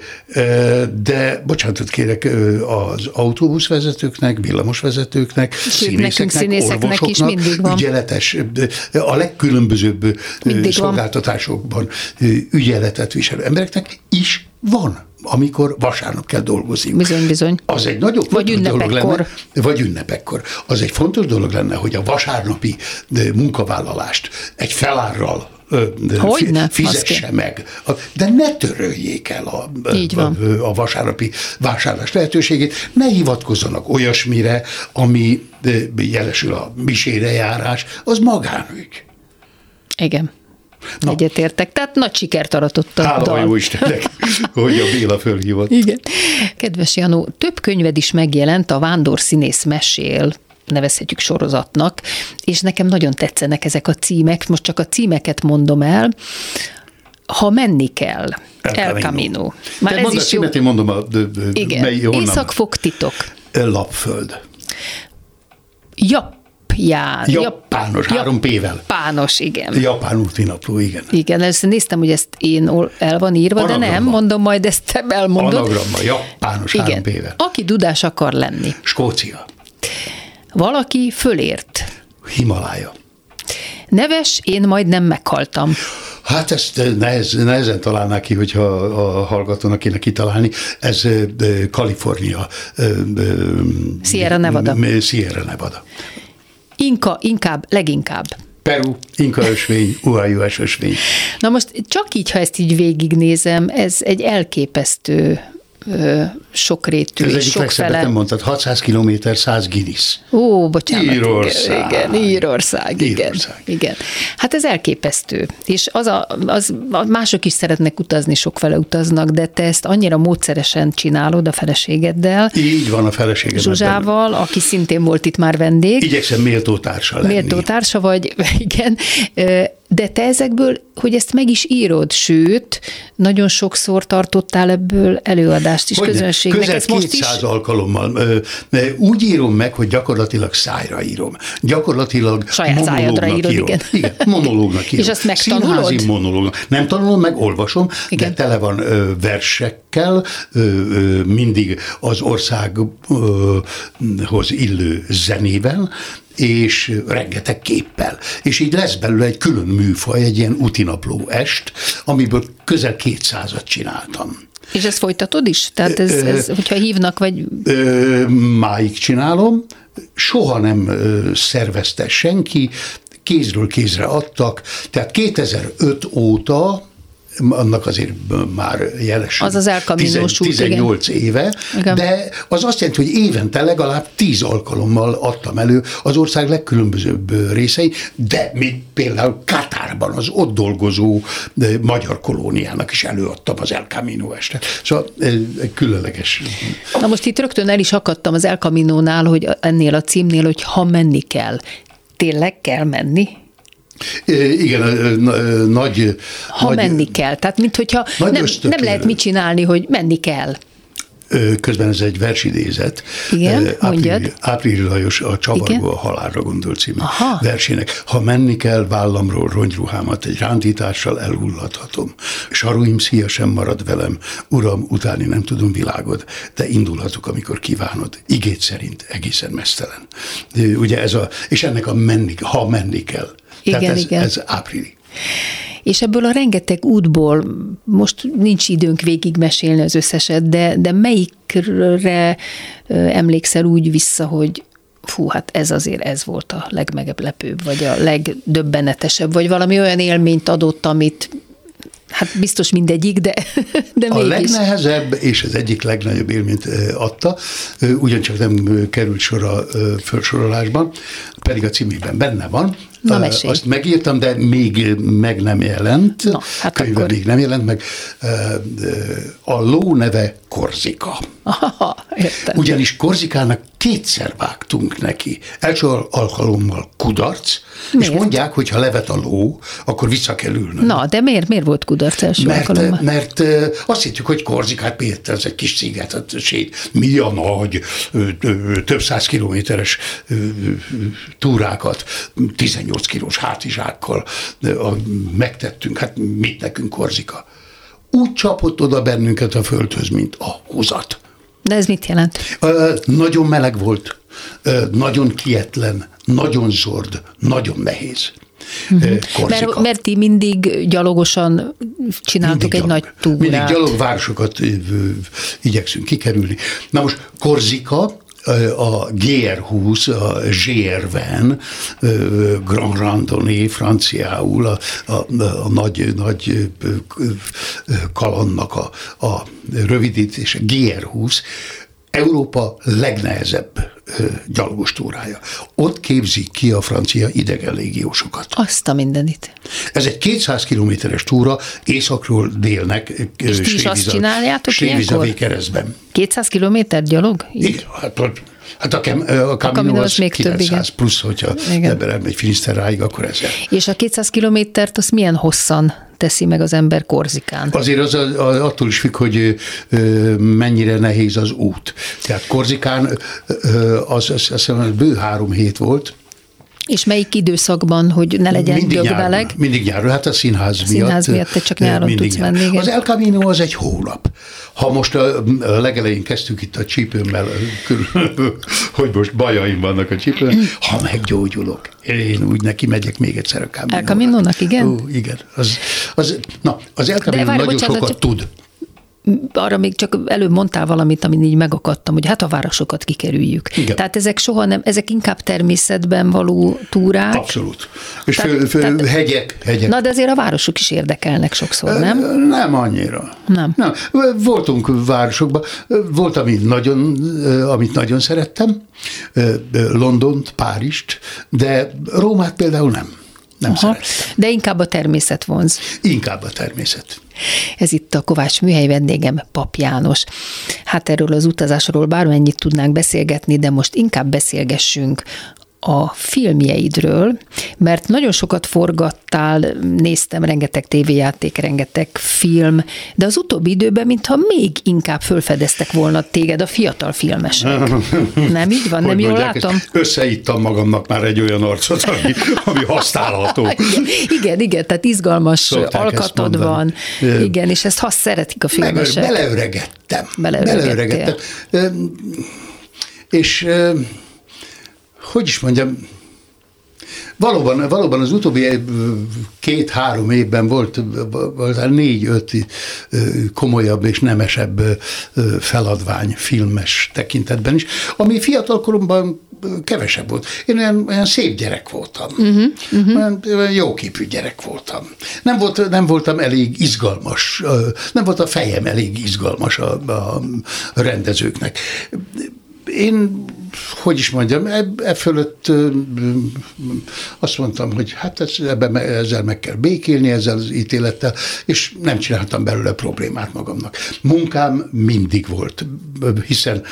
de bocsánatot kérek az autóbuszvezetőknek, villamosvezetőknek, színészeknek, színészeknek orvosoknak, is mindig van. ügyeletes, a legkülönbözőbb mindig szolgáltatásokban van. ügyeletet viselő embereknek is van amikor vasárnap kell dolgozni. Bizony, bizony. Az egy nagyon fontos vagy dolog lenne. Vagy ünnepekkor. Az egy fontos dolog lenne, hogy a vasárnapi munkavállalást egy felárral Hogyne, fizesse meg. De ne töröljék el a, a, a vasárnapi vásárlás lehetőségét, ne hivatkozzanak olyasmire, ami jelesül a misére járás, az magánügy. Igen. Na. Egyetértek. Tehát nagy sikert aratott a Hála dal. jó Istennek, hogy a Béla fölhívott. Igen. Kedves Janó, több könyved is megjelent, a Vándor színész mesél, nevezhetjük sorozatnak, és nekem nagyon tetszenek ezek a címek, most csak a címeket mondom el. Ha menni kell, El, El Camino. Már Te ez is jó. én mondom a, de, de, Igen. Mely, Északfog titok. Lapföld. Ja, Japján. Japános, Jap, három P-vel. Japános, igen. Japán útinapló, igen. Igen, ezt néztem, hogy ezt én el van írva, Anagramma. de nem, mondom, majd ezt te elmondod. Anagramma, japános, igen. három P-vel. Aki dudás akar lenni. Skócia. Valaki fölért. Himalája. Neves, én majd nem meghaltam. Hát ezt nehez, nehezen találná ki, hogyha a hallgatónak kéne kitalálni. Ez Kalifornia. Sierra Nevada. Sierra Nevada. Inka, inkább, leginkább. Peru, Inka ösvény, Uhajuás ösvény. Na most csak így, ha ezt így végignézem, ez egy elképesztő sokrétű Ez egyik legszebbet nem mondtad, 600 km, 100 Guinness. Ó, bocsánat. Írország. Igen, Írország, igen, Írország. igen. Hát ez elképesztő. És az a, az, mások is szeretnek utazni, sokfele utaznak, de te ezt annyira módszeresen csinálod a feleségeddel. Így van a feleségem. Zsuzsával, aki szintén volt itt már vendég. Igyekszem méltó társa lenni. Méltó társa vagy, igen de te ezekből, hogy ezt meg is írod, sőt, nagyon sokszor tartottál ebből előadást is hogy közönségnek. Közel ezt 200 most is... alkalommal. Úgy írom meg, hogy gyakorlatilag szájra írom. Gyakorlatilag Saját szájadra írod, írom. igen. Igen, monológnak írom. És azt megtanulod? Színházi monológnak. Nem tanulom meg, olvasom, igen. de tele van ö, versekkel, ö, ö, mindig az országhoz illő zenével, és rengeteg képpel. És így lesz belőle egy külön műfaj, egy ilyen utinapló est, amiből közel kétszázat csináltam. És ezt folytatod is? Tehát ez, ez hogyha hívnak, vagy... Máig csinálom, soha nem szervezte senki, kézről kézre adtak, tehát 2005 óta annak azért már jeles. Az az elkaminós 18 igen. éve, igen. de az azt jelenti, hogy évente legalább 10 alkalommal adtam elő az ország legkülönbözőbb részei, de még például Katárban az ott dolgozó magyar kolóniának is előadtam az El Camino estet. Szóval egy különleges. Na most itt rögtön el is akadtam az El Camino-nál, hogy ennél a címnél, hogy ha menni kell. Tényleg kell menni? Igen, nagy... Ha nagy, menni kell, tehát mint hogyha nem, nem lehet mit csinálni, hogy menni kell. Közben ez egy versidézet. Igen, Április, Április Lajos a Csavargó a halálra gondolt című Aha. versének. Ha menni kell vállamról rongyruhámat, egy rántítással elhullathatom. Saruim szia sem marad velem, uram, utáni nem tudom világod, de indulhatok, amikor kívánod. Igét szerint egészen mesztelen. Ugye ez a, és ennek a menni, ha menni kell. Igen, Tehát ez, igen. ez április. És ebből a rengeteg útból, most nincs időnk végig mesélni az összeset, de, de melyikre emlékszel úgy vissza, hogy fú, hát ez azért ez volt a legmeglepőbb, vagy a legdöbbenetesebb, vagy valami olyan élményt adott, amit Hát biztos mindegyik, de, de A mégis. legnehezebb és az egyik legnagyobb élményt adta, ugyancsak nem került sor a felsorolásban, pedig a címében benne van, Na, mesélj. Azt megírtam, de még meg nem jelent. Na, hát Könyve akkor- még nem jelent meg. A ló neve Korzika. Aha, értem. Ugyanis Korzikának kétszer vágtunk neki. Első al- alkalommal kudarc, Miért? és mondják, hogy ha levet a ló, akkor vissza kell ülnöm. Na, de miért, miért volt kudarc első Mert, alkalommal? mert azt hittük, hogy Korzikát miért ez egy kis sziget, hát sét, mi a nagy, több száz kilométeres túrákat, 18 kilós hátizsákkal megtettünk, hát mit nekünk Korzika? Úgy csapott oda bennünket a földhöz, mint a húzat. De ez mit jelent? Ö, Nagyon meleg volt, ö, nagyon kietlen, nagyon zord, nagyon nehéz. Uh-huh. Mert, mert ti mindig gyalogosan csináltok egy gyalog. nagy túrát. Mindig gyalogvárosokat igyekszünk kikerülni. Na most Korzika, a GR20, a GR Van, ö, Grand Randonnée franciául, a, a, a nagy, nagy kalandnak a, a rövidítése, GR20, Európa legnehezebb gyalogos túrája. Ott képzik ki a francia idegen légiósokat. Azt a mindenit. Ez egy 200 kilométeres túra északról délnek. És ti is azt csináljátok Srévizavé ilyenkor? keresztben. 200 kilométer gyalog? Így? Igen, hát, hát a, kem, a Camino az az még több, 900 igen. plusz, hogyha Igen. ember elmegy Finiszteráig, akkor ezer. És a 200 kilométert azt milyen hosszan teszi meg az ember Korzikán? Azért az, az, az attól is függ, hogy ö, mennyire nehéz az út. Tehát Korzikán ö, az, az, hiszem, az bő három hét volt, És melyik időszakban, hogy ne legyen mindig nyáron, gyögbeleg? mindig nyáron, hát a színház, miatt. színház miatt te csak ö, nyáron mindig tudsz nyáron. menni, igen. Az El Camino az egy hónap. Ha most a, a legelején kezdtük itt a csípőmmel, körül, hogy most bajaim vannak a csípőn, ha meggyógyulok, én úgy neki megyek még egyszer a Camino. El Caminónak, igen? Ó, igen. Az, az, na, az El Camino várj, nagyon bocsánat, sokat csak- tud. Arra még csak előbb mondtál valamit, amin így megakadtam, hogy hát a városokat kikerüljük. Igen. Tehát ezek soha nem, ezek inkább természetben való túrák. Abszolút. És Tehát- fő, fő, tehát- hegyek, hegyek. Na, de azért a városok is érdekelnek sokszor, nem? Nem annyira. Nem. nem. Voltunk városokban, volt, ami nagyon, amit nagyon szerettem, Londont, Párizst, de Rómát például nem. Nem Aha. szerettem. De inkább a természet vonz. Inkább a természet. Ez itt a Kovács műhely vendégem, Pap János. Hát erről az utazásról bármennyit tudnánk beszélgetni, de most inkább beszélgessünk a filmjeidről, mert nagyon sokat forgattál, néztem rengeteg tévéjáték, rengeteg film, de az utóbbi időben, mintha még inkább fölfedeztek volna téged a fiatal filmesek. Nem így van? Nem jól látom? Összeittam magamnak már egy olyan arcot, ami, ami használható. Igen, igen, igen, tehát izgalmas Szokták alkatod van. Igen, és ezt ha szeretik a filmesek. beleöregettem. Beleöregettem. Ö, És hogy is mondjam, Valóban, valóban az utóbbi két-három évben volt, volt négy-öt komolyabb és nemesebb feladvány filmes tekintetben is, ami fiatal koromban ö, kevesebb volt. Én olyan, olyan szép gyerek voltam. Uh-huh, uh-huh. Olyan, olyan jóképű gyerek voltam. Nem, volt, nem voltam elég izgalmas, nem volt a fejem elég izgalmas a, a rendezőknek én, hogy is mondjam, e, e fölött azt mondtam, hogy hát ez, ebben, me- ezzel meg kell békélni, ezzel az ítélettel, és nem csináltam belőle problémát magamnak. Munkám mindig volt, hiszen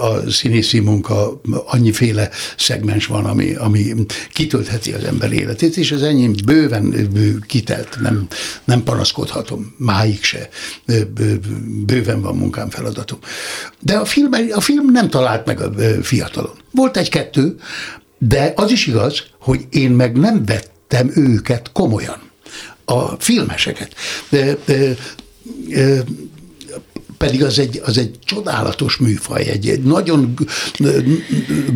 a színészi munka annyiféle szegmens van, ami, ami kitöltheti az ember életét, és az enyém bőven kitelt, nem, nem panaszkodhatom, máig se. Bőven van munkám, feladatom. De a film, a film nem talált meg a fiatalon. Volt egy-kettő, de az is igaz, hogy én meg nem vettem őket komolyan, a filmeseket. De, de, de, pedig az egy, az egy csodálatos műfaj, egy, egy nagyon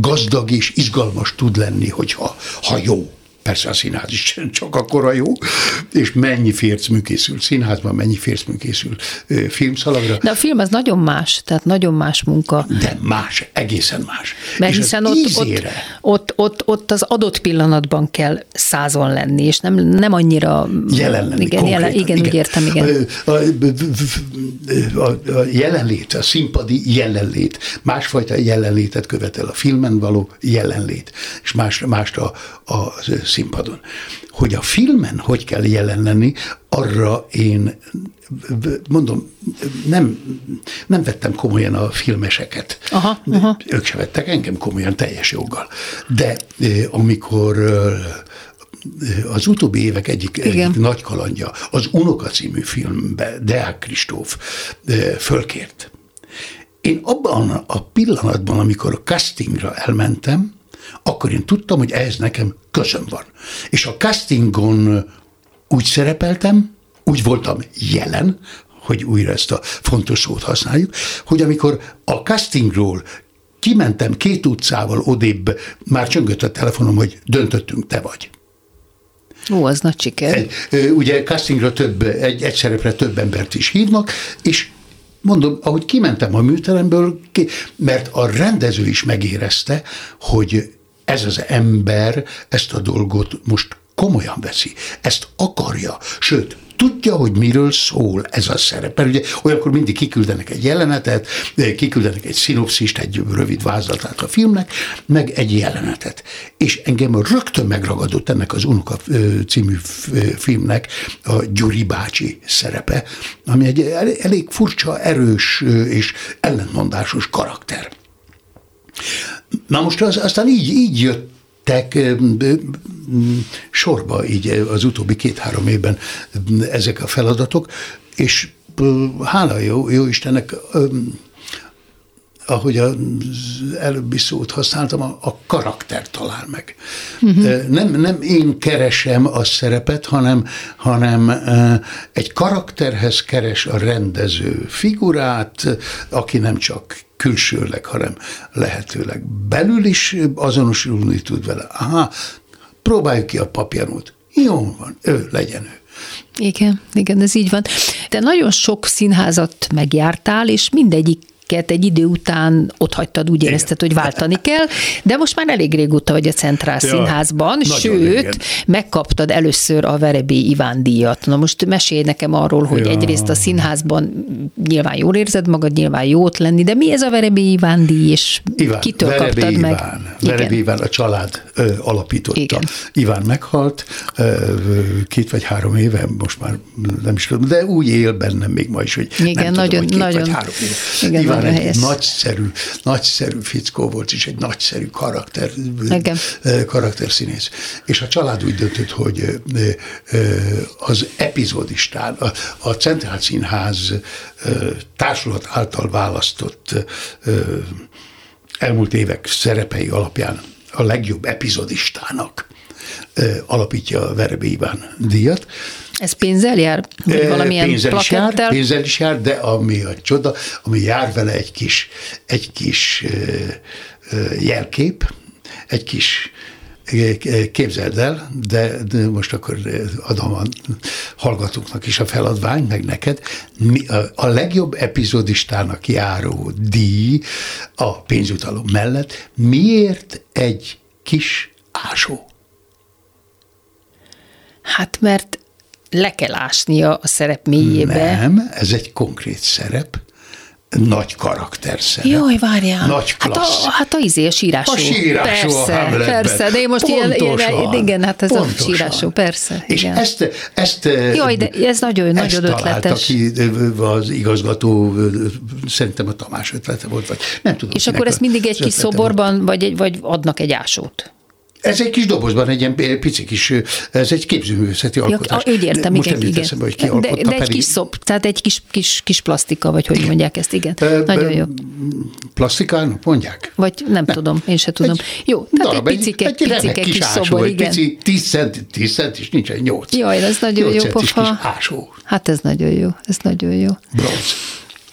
gazdag és izgalmas tud lenni, hogyha ha jó. Persze a színház is csak akkora jó, és mennyi fércmű készül színházban, mennyi fércmű készül filmszalagra, De a film az nagyon más, tehát nagyon más munka. de más, egészen más. Mert és hiszen ott, ízére, ott, ott, ott az adott pillanatban kell százon lenni, és nem, nem annyira... Jelen lenni, igen, jelen, igen, igen, úgy értem, igen. A, a, a, a jelenlét, a színpadi jelenlét, másfajta jelenlétet követel a filmen való jelenlét, és más, mást a, a színpadon. Hogy a filmen hogy kell jelen lenni, arra én mondom, nem, nem vettem komolyan a filmeseket. Aha, aha. Ők se vettek engem komolyan teljes joggal. De amikor az utóbbi évek egyik, egyik nagy kalandja, az Unoka című filmbe Deák Kristóf fölkért. Én abban a pillanatban, amikor a castingra elmentem, akkor én tudtam, hogy ehhez nekem közöm van. És a castingon úgy szerepeltem, úgy voltam jelen, hogy újra ezt a fontos szót használjuk, hogy amikor a castingról kimentem két utcával odébb, már csöngött a telefonom, hogy döntöttünk, te vagy. Ó, az nagy siker. Ugye castingra több, egy, egy szerepre több embert is hívnak, és mondom, ahogy kimentem a műteremből, mert a rendező is megérezte, hogy ez az ember ezt a dolgot most komolyan veszi, ezt akarja, sőt, tudja, hogy miről szól ez a szerep. Mert ugye olyankor mindig kiküldenek egy jelenetet, kiküldenek egy szinopszist, egy rövid vázlatát a filmnek, meg egy jelenetet. És engem rögtön megragadott ennek az Unoka című filmnek a Gyuri bácsi szerepe, ami egy elég furcsa, erős és ellentmondásos karakter. Na most az, aztán így, így jött tek sorba így az utóbbi két-három évben ezek a feladatok, és hála jó, jó Istennek, ahogy az előbbi szót használtam, a, a karakter talál meg. Uh-huh. Nem, nem én keresem a szerepet, hanem, hanem egy karakterhez keres a rendező figurát, aki nem csak külsőleg, hanem lehetőleg belül is azonosulni tud vele. Aha, próbáljuk ki a papjanút. Jó van, ő legyen ő. Igen, igen, ez így van. De nagyon sok színházat megjártál, és mindegyik amiket egy idő után ott hagytad, úgy érezted, hogy váltani kell, de most már elég régóta vagy a Centrál ja, Színházban, sőt, régen. megkaptad először a Verebé Iván díjat. Na most mesélj nekem arról, hogy ja. egyrészt a színházban nyilván jól érzed magad, nyilván jót lenni, de mi ez a Verebé Iván díj, és Iván, kitől Verebé kaptad Iván. meg? Verebé Iván a család ö, alapította. Igen. Iván meghalt ö, két vagy három éve, most már nem is tudom, de úgy él bennem még ma is, hogy Igen, nem nagyon, tudom, hogy két nagyon, vagy három éve. Igen, Iván egy helyes. nagyszerű, nagyszerű fickó volt, és egy nagyszerű karakter, Igen. karakterszínész. És a család úgy döntött, hogy az epizódistán, a, a Centrál Színház társulat által választott elmúlt évek szerepei alapján a legjobb epizodistának alapítja a Verbe Iván díjat, ez pénzzel jár? Vagy valamilyen pénzzel is, jár, pénzzel is jár, de ami a csoda, ami jár vele egy kis, egy kis jelkép, egy kis Képzeld el, de, de most akkor adom a hallgatóknak is a feladvány, meg neked. A, a legjobb epizódistának járó díj a pénzutalom mellett miért egy kis ásó? Hát mert le kell ásnia a szerep mélyébe. Nem, ez egy konkrét szerep, nagy karakter szerep. Jaj, várjál. Nagy klassz. Hát a, hát a izé, a sírásó. A sírásó persze, persze, de én most ilyen, ilyen, igen, hát ez pontosan. a sírásó, persze. És igen. ezt, ezt Jaj, de ez nagyon, ezt nagyon ötletes. ki az igazgató, szerintem a Tamás ötlete volt, vagy nem tudom. És akkor ezt mindig egy kis szoborban, volt. vagy, vagy adnak egy ásót? Ez egy kis dobozban, egy ilyen pici kis, ez egy képzőművészeti alkotás. Ja, úgy értem, Most igen, igen. Eszembe, hogy ki de, de egy pedig... kis szop, tehát egy kis, kis, kis plastika, vagy hogy mondják ezt, igen. E, Nagyon jó. Plastikának mondják? Vagy nem, nem tudom, én se tudom. Egy jó, tehát darab, egy picike, egy, egy picike kis, kis szobor, igen. Pici, 10 cent, 10 cent is nincs, egy 8. Jaj, ez nagyon jó pofa. Ásó. Hát ez nagyon jó, ez nagyon jó. Bronz.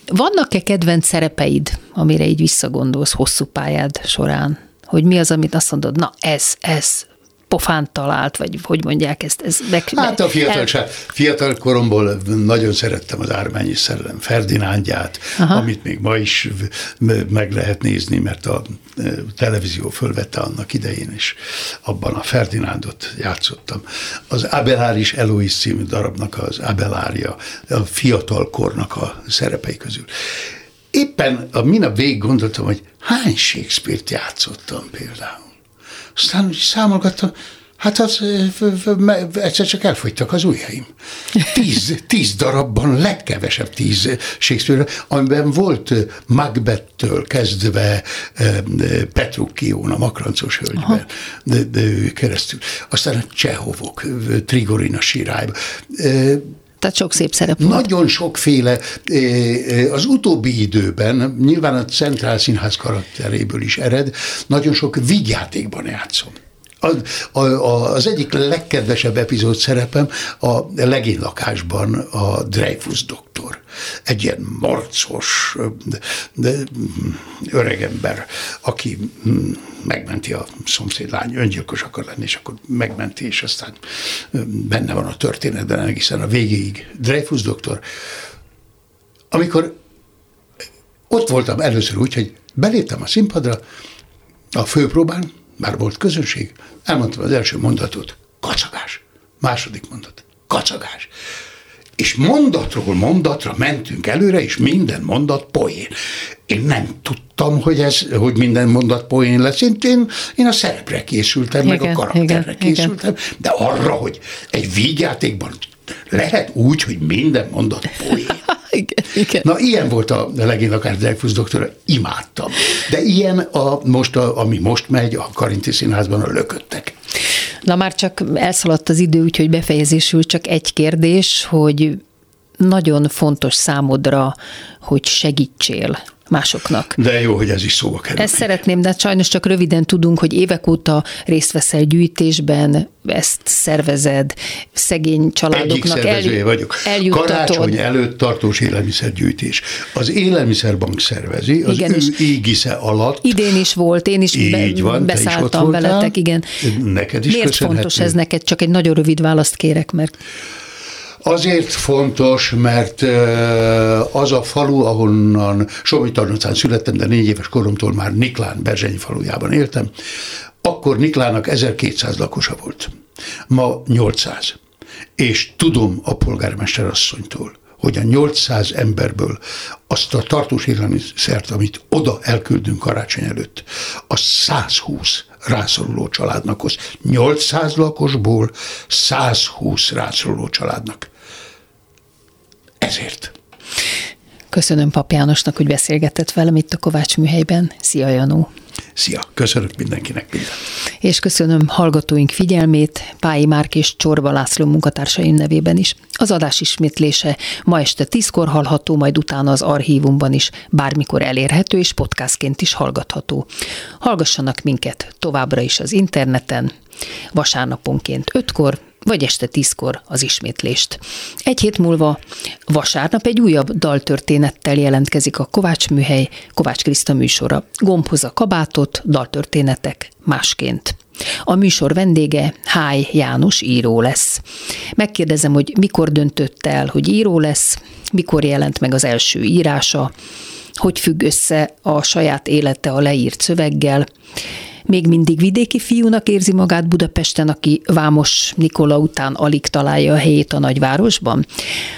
Vannak-e kedvenc szerepeid, amire így visszagondolsz hosszú pályád során? Hogy mi az, amit azt mondod, na ez, ez pofán talált, vagy hogy mondják ezt? Ez meg, hát a fiatalság, el... fiatal koromból nagyon szerettem az Ármányi Szellem Ferdinándját, Aha. amit még ma is meg lehet nézni, mert a televízió fölvette annak idején, és abban a Ferdinándot játszottam. Az Abeláris Elois című darabnak az Abelária, a fiatalkornak a szerepei közül. Éppen a minap végig gondoltam, hogy hány Shakespeare-t játszottam például. Aztán úgy számolgattam, Hát az egyszer csak elfogytak az ujjaim. Tíz, tíz darabban, legkevesebb tíz Shakespeare, amiben volt Macbeth-től kezdve Petrucción, a Makrancos hölgyben de, de keresztül. Aztán a Csehovok, Trigorina sirályba. Tehát sok szép szerep volt. Nagyon sokféle. Az utóbbi időben, nyilván a Centrál Színház karakteréből is ered, nagyon sok vigyátékban játszom. Az, az egyik legkedvesebb epizód szerepem a legénylakásban a Dreyfus doktor. Egy ilyen marcos de, öregember, aki hm, megmenti a szomszéd lány, öngyilkos akar lenni, és akkor megmenti, és aztán benne van a történetben egészen a végéig. Dreyfus doktor, amikor ott voltam először úgy, hogy beléptem a színpadra, a főpróbán, már volt közönség, elmondtam az első mondatot, kacagás. Második mondat, kacagás. És mondatról mondatra mentünk előre, és minden mondat poén. Én nem tudtam, hogy, ez, hogy minden mondat poén lesz. Én, én, én a szerepre készültem, igen, meg a karakterre igen, készültem, igen. de arra, hogy egy vígjátékban lehet úgy, hogy minden mondat poén. Igen, igen. Na, ilyen volt a legény akár Dreyfus doktora, imádtam. De ilyen, a, most a, ami most megy a Karinti Színházban, a lököttek. Na már csak elszaladt az idő, úgyhogy befejezésül csak egy kérdés, hogy nagyon fontos számodra, hogy segítsél másoknak. De jó, hogy ez is szóba kerül. Ezt szeretném, de sajnos csak röviden tudunk, hogy évek óta részt veszel gyűjtésben, ezt szervezed, szegény családoknak el, vagyok. eljutatod. Karácsony előtt tartós élelmiszergyűjtés. Az élelmiszerbank szervezi, az igen, ő égisze alatt. Idén is volt, én is be, van, beszálltam is veletek, igen. Neked is Miért fontos ez neked? Csak egy nagyon rövid választ kérek, mert Azért fontos, mert az a falu, ahonnan Somitarnocán születtem, de négy éves koromtól már Niklán, Berzsenyi falujában éltem, akkor Niklának 1200 lakosa volt. Ma 800. És tudom a polgármester asszonytól, hogy a 800 emberből azt a tartós élelmiszert, amit oda elküldünk karácsony előtt, a 120 rászoruló családnak hoz. 800 lakosból 120 rászoruló családnak. Ezért. Köszönöm Pap Jánosnak, hogy beszélgetett velem itt a Kovács műhelyben. Szia Janó! Szia! Köszönök mindenkinek mindent! És köszönöm hallgatóink figyelmét, Pályi Márk és Csorba László munkatársaim nevében is. Az adás ismétlése ma este tízkor hallható, majd utána az archívumban is bármikor elérhető és podcastként is hallgatható. Hallgassanak minket továbbra is az interneten, vasárnaponként ötkor, vagy este tízkor az ismétlést. Egy hét múlva vasárnap egy újabb daltörténettel jelentkezik a Kovács műhely, Kovács Kriszta műsora. Gombhoz a kabátot, daltörténetek másként. A műsor vendége Háj János író lesz. Megkérdezem, hogy mikor döntött el, hogy író lesz, mikor jelent meg az első írása, hogy függ össze a saját élete a leírt szöveggel, még mindig vidéki fiúnak érzi magát Budapesten, aki Vámos Nikola után alig találja a helyét a nagyvárosban?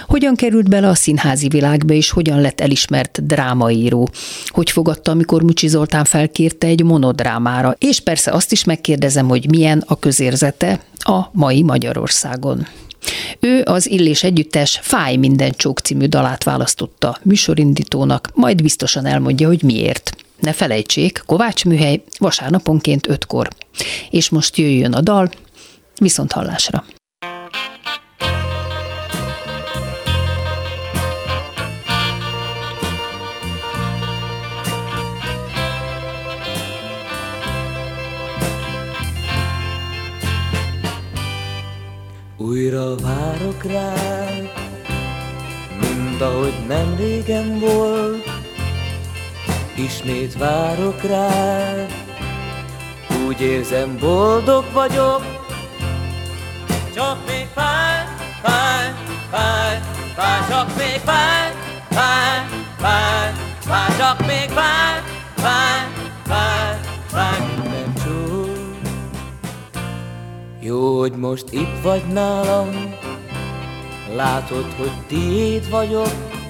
Hogyan került bele a színházi világba, és hogyan lett elismert drámaíró? Hogy fogadta, amikor Mucsi Zoltán felkérte egy monodrámára? És persze azt is megkérdezem, hogy milyen a közérzete a mai Magyarországon. Ő az Illés Együttes Fáj minden csók című dalát választotta műsorindítónak, majd biztosan elmondja, hogy miért. Ne felejtsék, Kovács műhely vasárnaponként ötkor. És most jöjjön a dal, viszont hallásra. Újra várok rád, mint ahogy nem régen volt, ismét várok rád, úgy érzem, boldog vagyok. Csak még fáj, fáj, fáj, fáj, csak még fáj, fáj, fáj, fáj, csak még fáj, fáj, fáj, fáj, minden csúcs. Jó, hogy most itt vagy nálam, látod, hogy tiéd vagyok,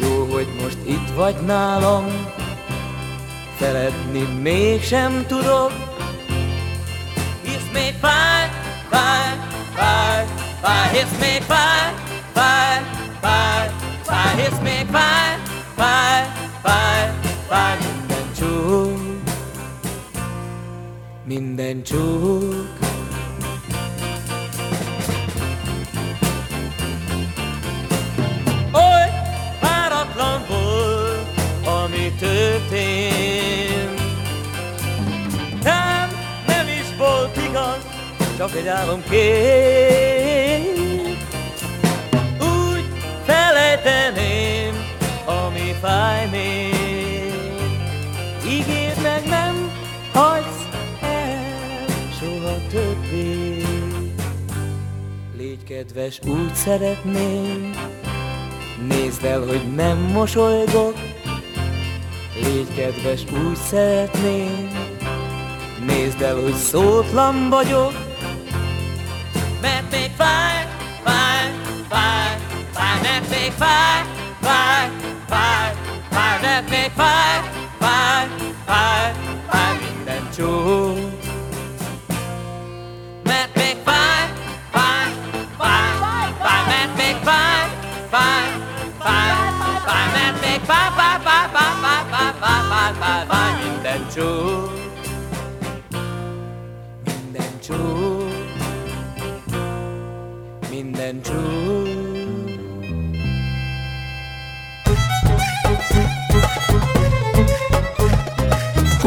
jó, hogy most itt vagy nálam, Szeretni mégsem tudok. Hisz még fáj, fáj, fáj, fáj Hisz még fáj, fáj, fáj, fáj Hisz még fáj, fáj, fáj, fáj Minden csúk Minden csúk egy álomkép Úgy felejteném, ami fáj még. Ígérd meg, nem hagysz el soha többé. Légy kedves, úgy szeretném. Nézd el, hogy nem mosolygok. Légy kedves, úgy szeretném. Nézd el, hogy szótlan vagyok Fáj, fáj, fáj, fáj Minden csúcs mert minden csúcs, minden minden.